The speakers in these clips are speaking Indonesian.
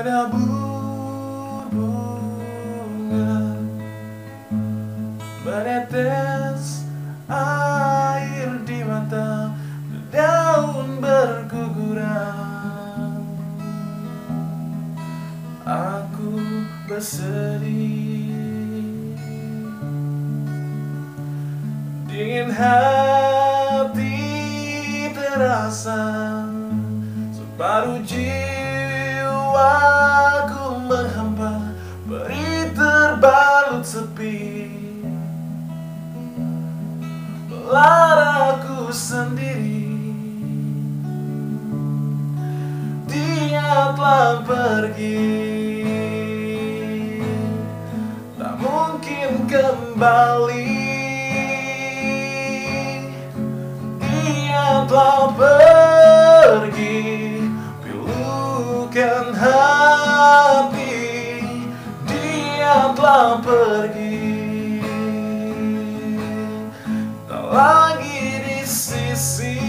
menabur bunga Menetes air di mata Daun berguguran. Aku bersedih. Dingin hati terasa Separuh jiwaku menghampa Beri terbalut sepi. Melaraku sendiri. Dia telah pergi. Tak mungkin kembali. Dia telah pergi pergi. Tak lagi di sisi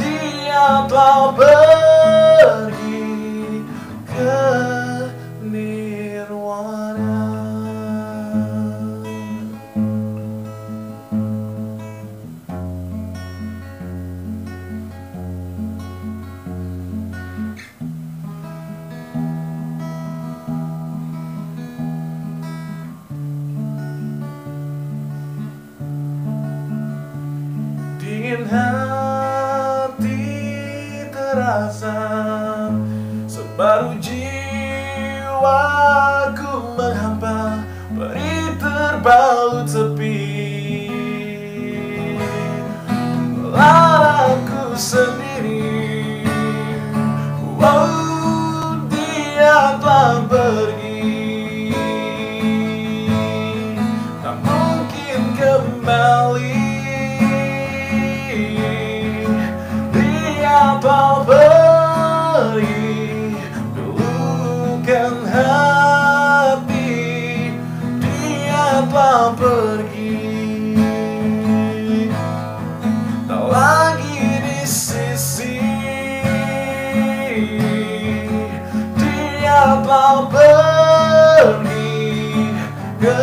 Dia telah pergi Dingin hati terasa Sebaru jiwaku menghampa Beri terbalut pergi. Tak lagi di sisi Dia telah pergi. Ke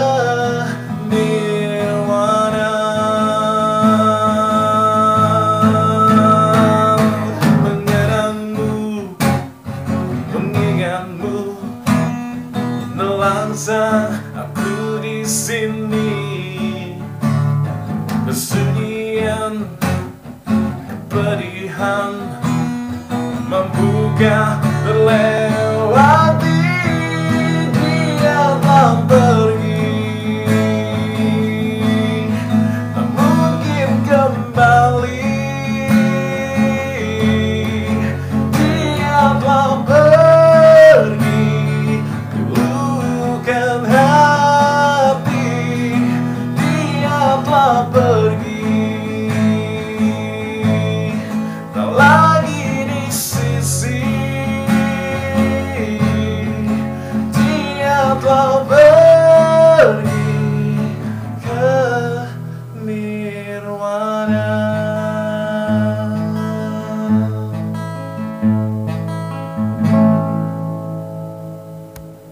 nirwana Mengenangmu, mengingatmu Nelangsa kesunyian perihan membuka cloud.